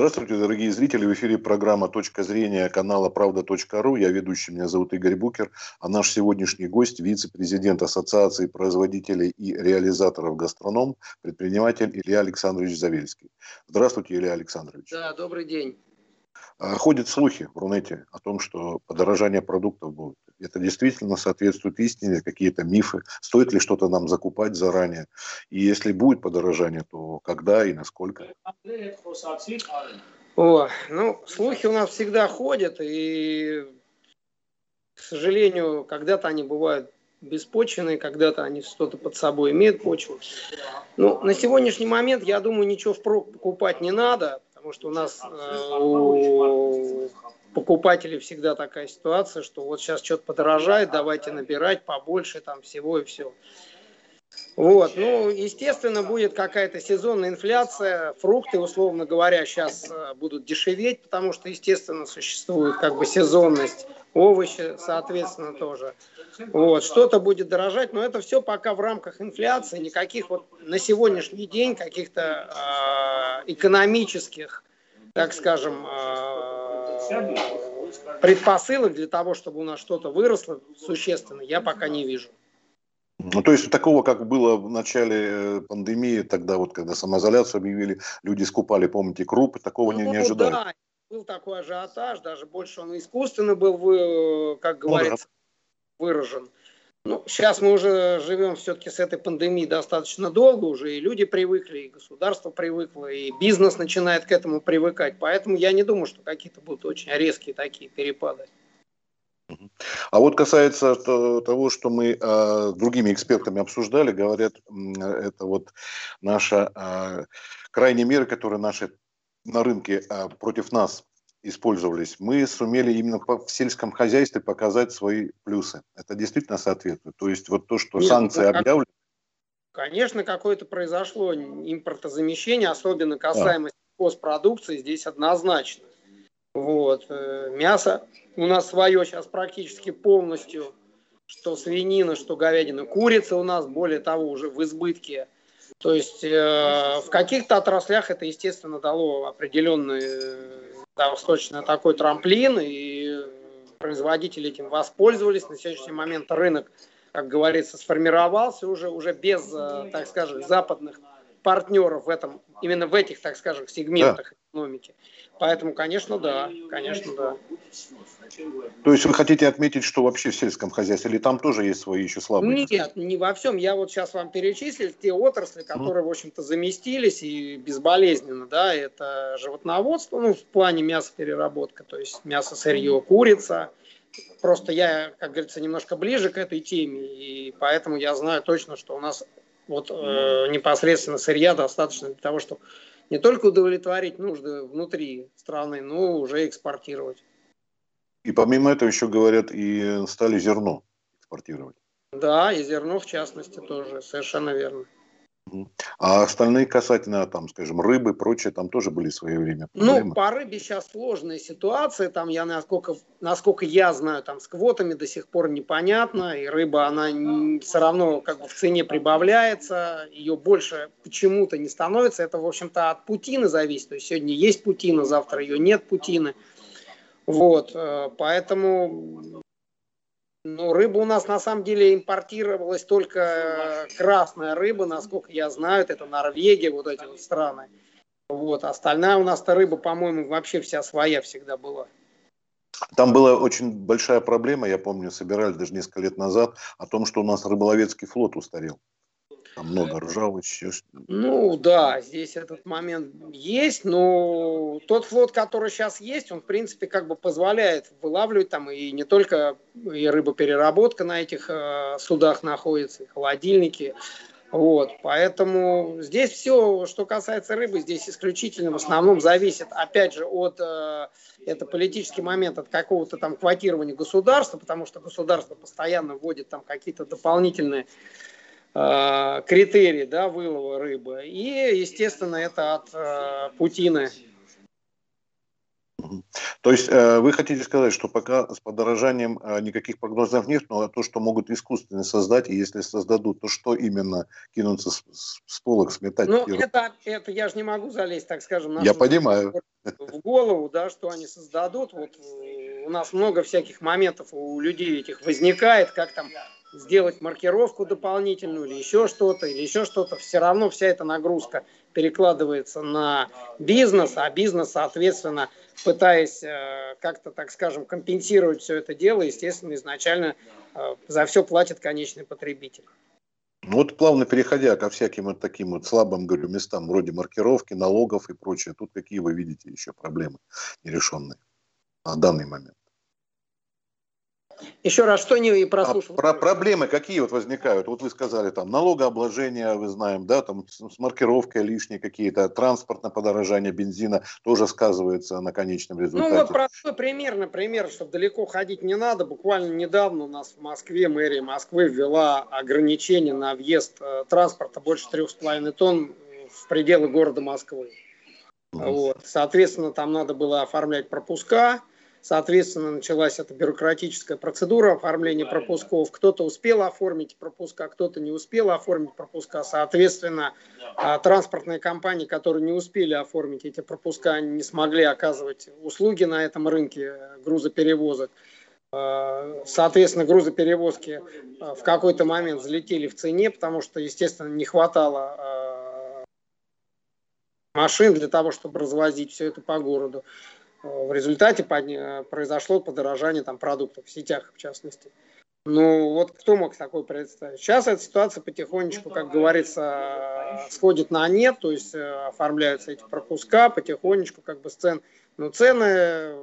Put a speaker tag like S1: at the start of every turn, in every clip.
S1: Здравствуйте, дорогие зрители. В эфире программа «Точка зрения» канала «Правда.ру». Я ведущий, меня зовут Игорь Букер. А наш сегодняшний гость – вице-президент Ассоциации производителей и реализаторов гастроном, предприниматель Илья Александрович Завельский. Здравствуйте, Илья Александрович.
S2: Да, добрый день.
S1: А, ходят слухи в Рунете о том, что подорожание продуктов будет. Это действительно соответствует истине, какие-то мифы? Стоит ли что-то нам закупать заранее? И если будет подорожание, то когда и насколько?
S2: О, ну, слухи у нас всегда ходят, и, к сожалению, когда-то они бывают беспочвенные, когда-то они что-то под собой имеют почву. Ну, на сегодняшний момент, я думаю, ничего впрок покупать не надо, потому что у нас э, у покупателей всегда такая ситуация, что вот сейчас что-то подорожает, давайте набирать побольше там всего и все. Вот, ну, естественно, будет какая-то сезонная инфляция, фрукты, условно говоря, сейчас э, будут дешеветь, потому что, естественно, существует как бы сезонность, овощи, соответственно, тоже. Вот, что-то будет дорожать, но это все пока в рамках инфляции, никаких вот на сегодняшний день каких-то э, экономических, так скажем, э, предпосылок для того, чтобы у нас что-то выросло существенно, я пока не вижу.
S1: Ну, то есть такого, как было в начале э, пандемии, тогда вот, когда самоизоляцию объявили, люди скупали, помните, крупы, такого ну, не, не ну ожидали. Да,
S2: был такой ажиотаж, даже больше он искусственно был, как говорится, ну, да. выражен. Ну, сейчас мы уже живем все-таки с этой пандемией достаточно долго уже, и люди привыкли, и государство привыкло, и бизнес начинает к этому привыкать. Поэтому я не думаю, что какие-то будут очень резкие такие перепады.
S1: А вот касается того, что мы э, другими экспертами обсуждали, говорят, это вот наша э, крайние меры, которые наши на рынке э, против нас использовались, мы сумели именно в сельском хозяйстве показать свои плюсы. Это действительно соответствует. То есть вот то, что Нет, санкции ну, объявлены.
S2: Конечно, какое-то произошло импортозамещение, особенно касаемо сельхозпродукции, здесь однозначно. Вот. Э, мясо у нас свое сейчас практически полностью, что свинина, что говядина. Курица у нас, более того, уже в избытке. То есть э, в каких-то отраслях это, естественно, дало определенный достаточно такой трамплин, и производители этим воспользовались. На сегодняшний момент рынок, как говорится, сформировался уже, уже без, э, так скажем, западных партнеров в этом, именно в этих, так скажем, сегментах да. экономики. Поэтому, конечно, да, конечно, да.
S1: То есть вы хотите отметить, что вообще в сельском хозяйстве, или там тоже есть свои еще слабые?
S2: Нет, не во всем. Я вот сейчас вам перечислил те отрасли, которые, mm. в общем-то, заместились и безболезненно, да, это животноводство, ну, в плане мясопереработка, то есть мясо, сырье, курица. Просто я, как говорится, немножко ближе к этой теме, и поэтому я знаю точно, что у нас вот э, непосредственно сырья достаточно для того, чтобы не только удовлетворить нужды внутри страны, но уже экспортировать.
S1: И помимо этого еще говорят и стали зерно экспортировать.
S2: Да, и зерно в частности тоже, совершенно верно.
S1: А остальные касательно, там, скажем, рыбы, прочее, там тоже были в свое время
S2: ну, проблемы? Ну, по рыбе сейчас сложная ситуация, там я, насколько, насколько я знаю, там с квотами до сих пор непонятно, и рыба, она все равно как бы в цене прибавляется, ее больше почему-то не становится, это, в общем-то, от путины зависит, то есть сегодня есть путина, завтра ее нет путины, вот, э, поэтому ну, рыба у нас на самом деле импортировалась только красная рыба, насколько я знаю, это Норвегия, вот эти вот страны. Вот, остальная у нас-то рыба, по-моему, вообще вся своя всегда была.
S1: Там была очень большая проблема, я помню, собирали даже несколько лет назад, о том, что у нас рыболовецкий флот устарел. Там много ржавых.
S2: Ну да, здесь этот момент есть, но тот флот, который сейчас есть, он в принципе как бы позволяет вылавливать там и не только и рыбопереработка на этих э, судах находится, и холодильники. Вот, поэтому здесь все, что касается рыбы, здесь исключительно в основном зависит, опять же, от, э, это политический момент, от какого-то там квотирования государства, потому что государство постоянно вводит там какие-то дополнительные э, критерии да, вылова рыбы. И, естественно, это от э, путины.
S1: То есть э, вы хотите сказать, что пока с подорожанием э, никаких прогнозов нет, но то, что могут искусственно создать, и если создадут, то что именно кинутся с, с полок сметать?
S2: Ну, это, это я же не могу залезть, так скажем,
S1: я понимаю.
S2: в голову, да, что они создадут. Вот э, у нас много всяких моментов у людей этих возникает, как там сделать маркировку дополнительную или еще что-то, или еще что-то. Все равно вся эта нагрузка перекладывается на бизнес, а бизнес, соответственно, пытаясь э, как-то, так скажем, компенсировать все это дело, естественно, изначально э, за все платит конечный потребитель.
S1: Ну вот плавно переходя ко всяким вот таким вот слабым, говорю, местам, вроде маркировки, налогов и прочее, тут какие вы видите еще проблемы нерешенные на данный момент?
S2: Еще раз, что не прослушал?
S1: А про проблемы какие вот возникают? Вот вы сказали, там, налогообложение, вы знаем, да, там, с маркировкой лишние какие-то, транспортное подорожание бензина тоже сказывается на конечном результате.
S2: Ну, вот простой пример, например, чтобы далеко ходить не надо. Буквально недавно у нас в Москве, мэрия Москвы ввела ограничение на въезд э, транспорта больше 3,5 тонн в пределы города Москвы. Вот. Соответственно, там надо было оформлять пропуска, Соответственно, началась эта бюрократическая процедура оформления пропусков. Кто-то успел оформить пропуска, кто-то не успел оформить пропуска. Соответственно, а, транспортные компании, которые не успели оформить эти пропуска, не смогли оказывать услуги на этом рынке грузоперевозок. А, соответственно, грузоперевозки а, в какой-то момент взлетели в цене, потому что, естественно, не хватало машин для того, чтобы развозить все это по городу. В результате произошло подорожание там, продуктов в сетях, в частности. Ну, вот кто мог такое представить? Сейчас эта ситуация потихонечку, как говорится, сходит на нет, то есть э, оформляются эти пропуска потихонечку, как бы с цен. Но цены,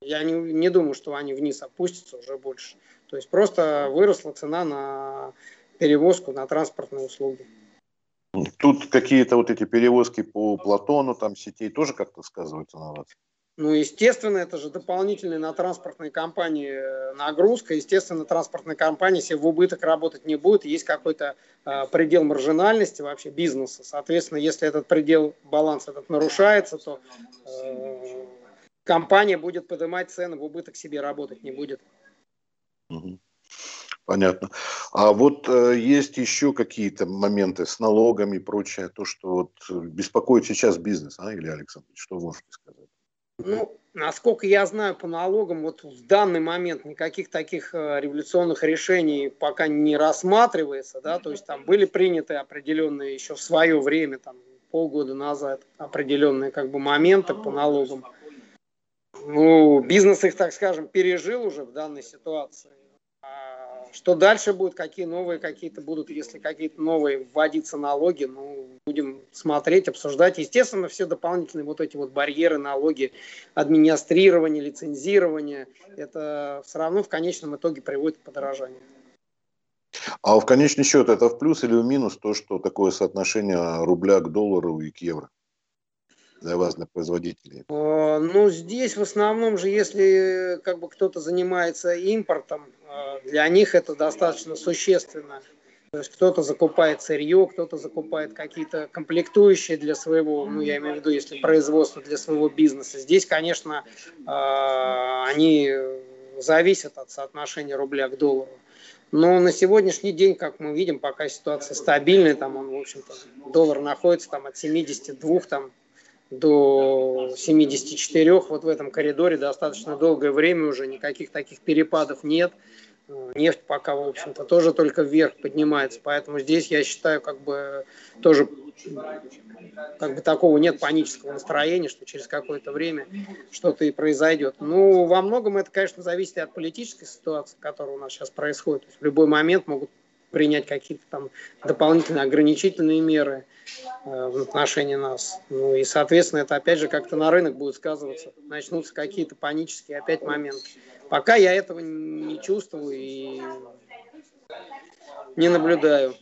S2: я не, не думаю, что они вниз опустятся уже больше. То есть просто выросла цена на перевозку, на транспортные услуги.
S1: Тут какие-то вот эти перевозки по Платону, там сетей тоже как-то сказываются на вас?
S2: Ну, естественно, это же дополнительная на транспортные компании э, нагрузка. Естественно, транспортная компания себе в убыток работать не будет. Есть какой-то э, предел маржинальности вообще бизнеса. Соответственно, если этот предел, баланс этот нарушается, то э, компания будет поднимать цены, в убыток себе работать не будет.
S1: Понятно. А вот э, есть еще какие-то моменты с налогами и прочее, то, что вот беспокоит сейчас бизнес, а, или Александр, что можете сказать?
S2: Ну, насколько я знаю по налогам, вот в данный момент никаких таких э, революционных решений пока не рассматривается, да, то есть там были приняты определенные еще в свое время, там полгода назад, определенные как бы моменты по налогам. Ну, бизнес их, так скажем, пережил уже в данной ситуации. Что дальше будет, какие новые какие-то будут, если какие-то новые вводиться налоги, ну, будем смотреть, обсуждать. Естественно, все дополнительные вот эти вот барьеры, налоги, администрирование, лицензирование, это все равно в конечном итоге приводит к подорожанию.
S1: А в конечный счет это в плюс или в минус то, что такое соотношение рубля к доллару и к евро? для вас, для производителей?
S2: Ну, здесь в основном же, если как бы кто-то занимается импортом, а, для них это достаточно существенно. То есть кто-то закупает сырье, кто-то закупает какие-то комплектующие для своего, ну я имею в виду, если производство для своего бизнеса. Здесь, конечно, а, они зависят от соотношения рубля к доллару. Но на сегодняшний день, как мы видим, пока ситуация стабильная, там он, в общем-то, доллар находится там от 72 там, до 74, вот в этом коридоре достаточно долгое время уже, никаких таких перепадов нет. Нефть пока, в общем-то, тоже только вверх поднимается, поэтому здесь я считаю, как бы тоже как бы такого нет панического настроения, что через какое-то время что-то и произойдет. Ну, во многом это, конечно, зависит и от политической ситуации, которая у нас сейчас происходит. В любой момент могут принять какие-то там дополнительные ограничительные меры э, в отношении нас. Ну и, соответственно, это опять же как-то на рынок будет сказываться. Начнутся какие-то панические опять моменты. Пока я этого не чувствую и не наблюдаю.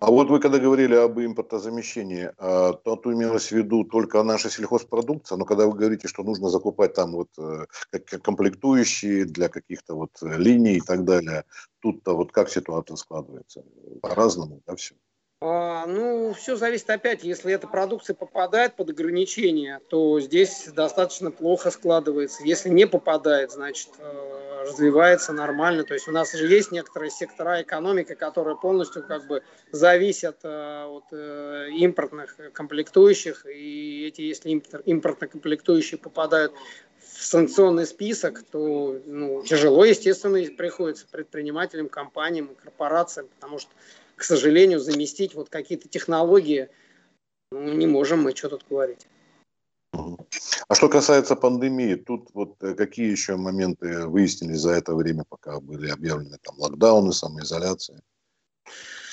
S1: А вот вы когда говорили об импортозамещении, а, то имелось в виду только наша сельхозпродукция, но когда вы говорите, что нужно закупать там вот э, комплектующие для каких-то вот линий и так далее, тут-то вот как ситуация складывается? По-разному, да, все?
S2: А, ну, все зависит опять, если эта продукция попадает под ограничения, то здесь достаточно плохо складывается. Если не попадает, значит, э, развивается нормально. То есть у нас же есть некоторые сектора экономики, которые полностью как бы зависят э, от э, импортных комплектующих. И эти, если импортные комплектующие попадают в санкционный список, то ну, тяжело, естественно, приходится предпринимателям, компаниям корпорациям, потому что к сожалению, заместить вот какие-то технологии. Ну, не можем мы, что тут говорить.
S1: А что касается пандемии, тут вот э, какие еще моменты выяснились за это время, пока были объявлены там локдауны,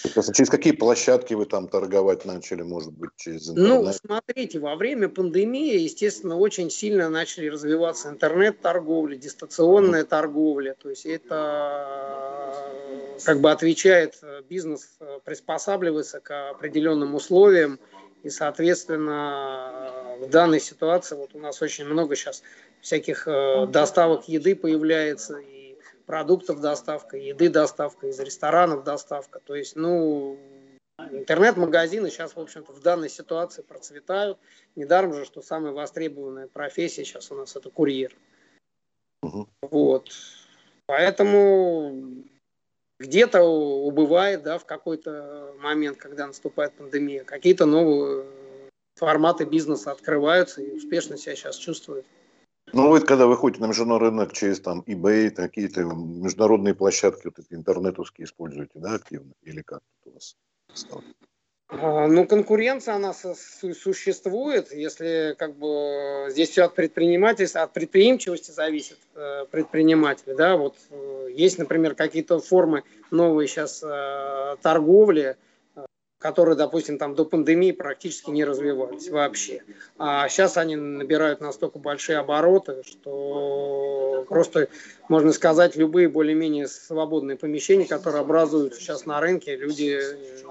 S1: самоизоляция? Через какие площадки вы там торговать начали, может быть, через
S2: ну, интернет? Ну, смотрите, во время пандемии, естественно, очень сильно начали развиваться интернет-торговля, дистанционная торговля. То есть это как бы отвечает бизнес, э, приспосабливается к определенным условиям. И, соответственно, в данной ситуации вот у нас очень много сейчас всяких э, доставок еды появляется, и продуктов доставка, еды доставка, из ресторанов доставка. То есть, ну, интернет-магазины сейчас, в общем-то, в данной ситуации процветают. Недаром же, что самая востребованная профессия сейчас у нас это курьер. Угу. Вот. Поэтому где-то убывает, да, в какой-то момент, когда наступает пандемия, какие-то новые форматы бизнеса открываются и успешно себя сейчас чувствуют.
S1: Ну, вы когда выходите на международный рынок через там eBay, какие-то международные площадки, вот эти интернетовские используете, да, активно? Или как у вас
S2: стало? А, ну, конкуренция, она существует, если как бы здесь все от предпринимательства, от предприимчивости зависит э, предприниматель, да, вот э, есть, например, какие-то формы новые сейчас э, торговли, которые, допустим, там до пандемии практически не развивались вообще. А сейчас они набирают настолько большие обороты, что просто, можно сказать, любые более-менее свободные помещения, которые образуются сейчас на рынке, люди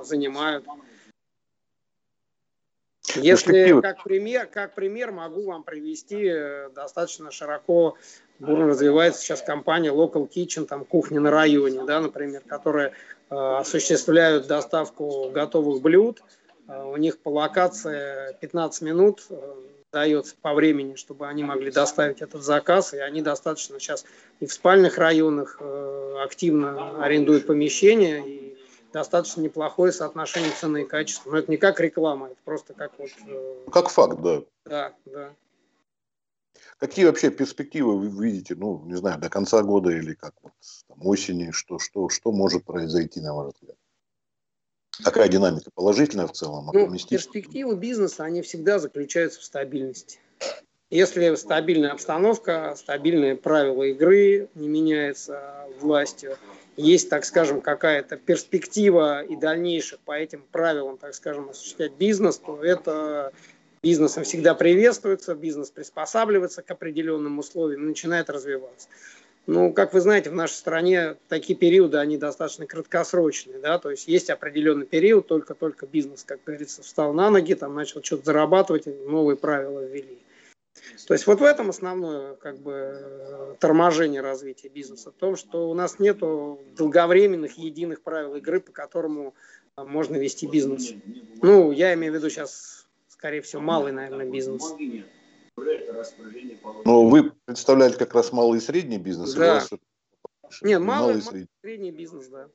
S2: занимают. Если как пример, как пример могу вам привести э, достаточно широко бурно развивается сейчас компания Local Kitchen, там кухня на районе, да, например, которая э, осуществляют доставку готовых блюд. Э, у них по локации 15 минут э, дается по времени, чтобы они могли доставить этот заказ, и они достаточно сейчас и в спальных районах э, активно арендуют помещения, и достаточно неплохое соотношение цены и качества. Но это не как реклама, это просто как вот... Э,
S1: как факт, да.
S2: Да, да.
S1: Какие вообще перспективы вы видите, ну, не знаю, до конца года или как вот там, осени, что, что, что может произойти, на ваш взгляд? Какая динамика положительная в целом?
S2: Ну, перспективы бизнеса, они всегда заключаются в стабильности. Если стабильная обстановка, стабильные правила игры, не меняется властью, есть, так скажем, какая-то перспектива и дальнейших по этим правилам, так скажем, осуществлять бизнес, то это бизнесом всегда приветствуется, бизнес приспосабливается к определенным условиям, начинает развиваться. Ну, как вы знаете, в нашей стране такие периоды, они достаточно краткосрочные, да, то есть есть определенный период, только-только бизнес, как говорится, встал на ноги, там начал что-то зарабатывать, новые правила ввели. То есть вот в этом основное как бы торможение развития бизнеса, в том, что у нас нет долговременных единых правил игры, по которому а, можно вести бизнес. Ну, я имею в виду сейчас, скорее всего, малый, наверное, бизнес.
S1: Но вы представляете как раз малый и средний бизнес?
S2: Да. Нет, малый, малый и средний. средний бизнес, да.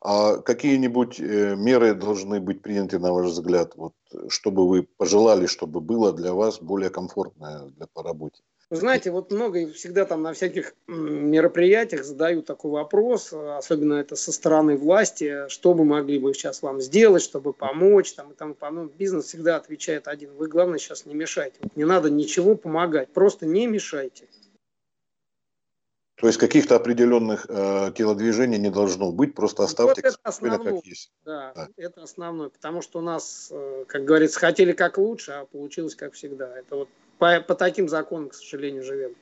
S1: А какие-нибудь э, меры должны быть приняты, на ваш взгляд, вот, чтобы вы пожелали, чтобы было для вас более комфортно для, по работе?
S2: Знаете, вот много всегда там на всяких мероприятиях задают такой вопрос, особенно это со стороны власти, что бы могли бы сейчас вам сделать, чтобы помочь, там и тому подобное. Бизнес всегда отвечает один, вы главное сейчас не мешайте. Вот не надо ничего помогать, просто не мешайте.
S1: То есть каких-то определенных э, телодвижений не должно быть, просто оставьте вот это основное,
S2: как есть. Да, да, это основное, потому что у нас, э, как говорится, хотели как лучше, а получилось как всегда. Это вот по, по таким законам, к сожалению, живем.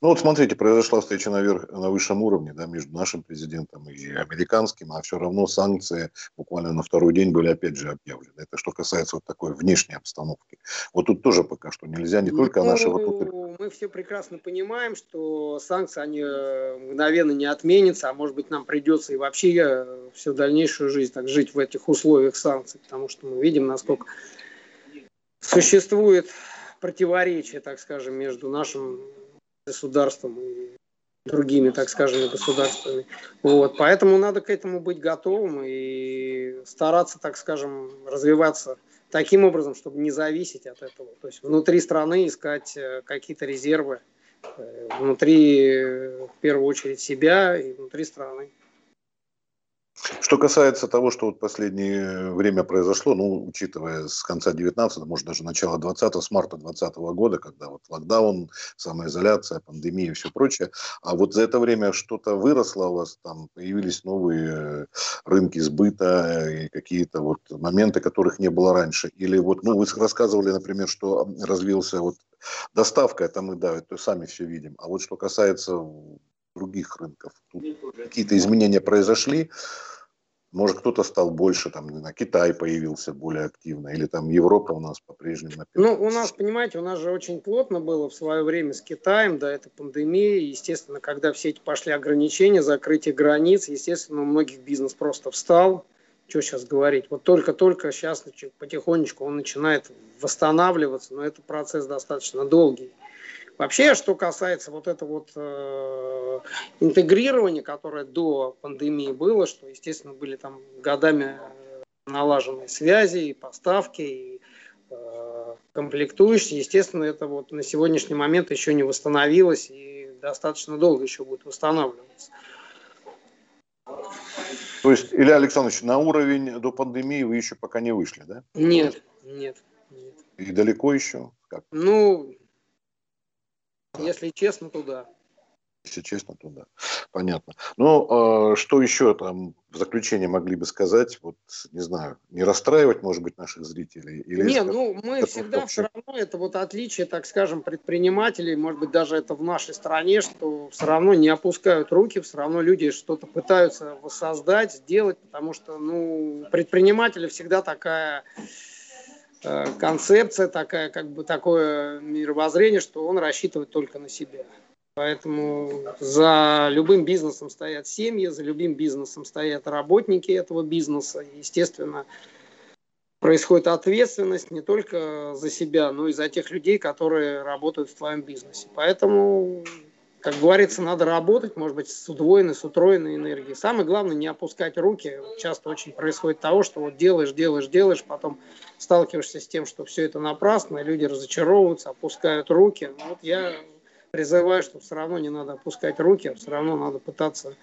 S1: Ну вот смотрите, произошла встреча наверх, на высшем уровне да, между нашим президентом и американским, а все равно санкции буквально на второй день были опять же объявлены. Это что касается вот такой внешней обстановки. Вот тут тоже пока что нельзя не только ну, нашего...
S2: Тут... Мы все прекрасно понимаем, что санкции, они э, мгновенно не отменятся, а может быть нам придется и вообще э, всю дальнейшую жизнь так жить в этих условиях санкций, потому что мы видим, насколько существует противоречие, так скажем, между нашим государством и другими, так скажем, государствами. Вот. Поэтому надо к этому быть готовым и стараться, так скажем, развиваться таким образом, чтобы не зависеть от этого. То есть внутри страны искать э, какие-то резервы, э, внутри, э, в первую очередь, себя и внутри страны.
S1: Что касается того, что вот последнее время произошло, ну, учитывая с конца 19 может, даже начала 20 с марта 20 года, когда вот локдаун, самоизоляция, пандемия и все прочее, а вот за это время что-то выросло у вас, там появились новые рынки сбыта и какие-то вот моменты, которых не было раньше? Или вот, ну, вы рассказывали, например, что развился вот доставка, это мы, да, это сами все видим, а вот что касается других рынков. какие-то изменения произошли. Может, кто-то стал больше, там, на Китай появился более активно, или там Европа у нас по-прежнему.
S2: Ну, у нас, понимаете, у нас же очень плотно было в свое время с Китаем, да, это пандемия, естественно, когда все эти пошли ограничения, закрытие границ, естественно, у многих бизнес просто встал, что сейчас говорить, вот только-только сейчас потихонечку он начинает восстанавливаться, но это процесс достаточно долгий. Вообще, что касается вот этого вот э, интегрирования, которое до пандемии было, что, естественно, были там годами налаженные связи и поставки, и э, комплектующие, естественно, это вот на сегодняшний момент еще не восстановилось и достаточно долго еще будет восстанавливаться.
S1: То есть, Илья Александрович, на уровень до пандемии вы еще пока не вышли, да?
S2: Нет, нет.
S1: нет. И далеко еще?
S2: Как? Ну, если честно, то да.
S1: Если честно, то да. Понятно. Ну, э, что еще там в заключение могли бы сказать? Вот, не знаю, не расстраивать, может быть, наших зрителей?
S2: Или Нет, ну, мы всегда все равно, это вот отличие, так скажем, предпринимателей, может быть, даже это в нашей стране, что все равно не опускают руки, все равно люди что-то пытаются воссоздать, сделать, потому что, ну, предприниматели всегда такая концепция такая, как бы такое мировоззрение, что он рассчитывает только на себя. Поэтому за любым бизнесом стоят семьи, за любым бизнесом стоят работники этого бизнеса. Естественно, происходит ответственность не только за себя, но и за тех людей, которые работают в твоем бизнесе. Поэтому как говорится, надо работать, может быть, с удвоенной, с утроенной энергией. Самое главное, не опускать руки. Часто очень происходит того, что вот делаешь, делаешь, делаешь, потом сталкиваешься с тем, что все это напрасно, и люди разочаровываются, опускают руки. Но вот я призываю, что все равно не надо опускать руки, а все равно надо пытаться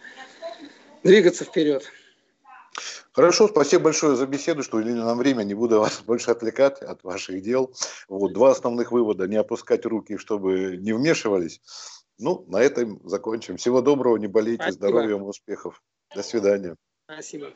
S2: двигаться вперед.
S1: Хорошо, спасибо большое за беседу, что уделили нам время, не буду вас больше отвлекать от ваших дел. Вот, два основных вывода, не опускать руки, чтобы не вмешивались. Ну, на этом закончим. Всего доброго, не болейте, Спасибо. здоровья вам, успехов. До свидания.
S2: Спасибо.